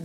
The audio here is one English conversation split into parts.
I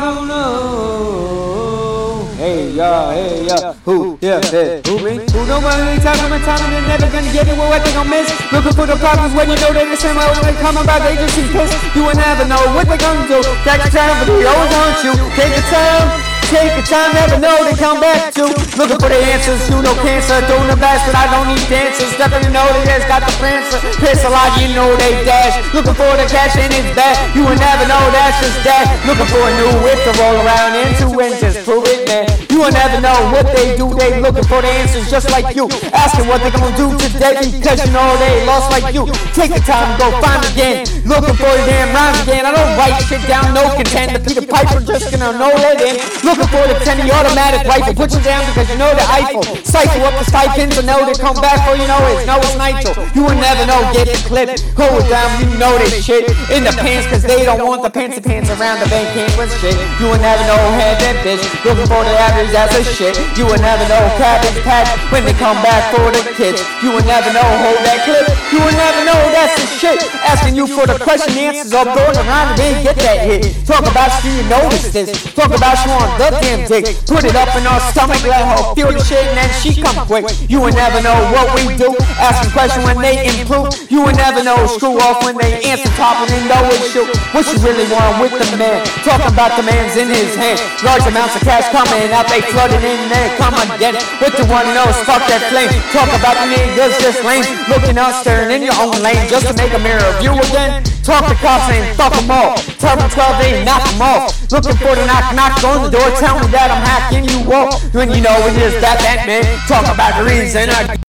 don't know. Hey, y'all, hey, y'all. Who? Yeah, hey, who me? Who they talking about? Time and they're never gonna get it. Well, what they gonna miss? Looking for the problems when you know they're the same way when they come about. They just see piss. You will never know what they gonna do. Your time, but they always want you. Take your time. Take your time, never know they come back to. Looking for the answers, you know cancer. Doing the best, but I don't need dancers. Definitely know they just got the prancer Piss a lot, you know they dash. Looking for the cash in his bag You will never know that's just that. Looking for a new whip to roll around into And just prove it, man You will never know what they do They looking for the answers just like you. Asking what they gonna do today Because you know they lost like you. Take the time, go find again. Looking for the damn rhymes again. I don't write shit down, no content The Peter Piper just gonna know that. In Looking for the penny automatic rifle. Put you down because you know the Eiffel. Cycle up the stipends and know they come back for you. Know it's no it's nitro. You will never know. Get the clip. It down. You know this shit. In the pants cause they don't want the fancy pants around the bank campus shit. You will never know head that bitch. Looking for the average as a shit. You will never know cabbage patch When they come back for the kids. You will never know hold that clip. You will never know that's the shit. Asking you for the question answers Up going around and get that hit. Talk about you you notice this. Talk about you on the dick Put it up in our stomach. Let her feel the shit and then she come quick. You will never know what we do. Asking questions when they improve. You will never know. Screw off when they answer. Top and know it's shoot What you really want with the man? Talking about the man's in his hand. Large amounts of cash coming out. They flooding in there. Come again. What you wanna know is fuck that flame. Talk about the niggas just lame. Looking up staring in your own lane Just to make a mirror of you again Talk to cops and fuck them all Tell them 12 they knock them off. Looking for the knock knock on the door. Tell me that I'm hacking you off When you know it is that that man Talk about the reason I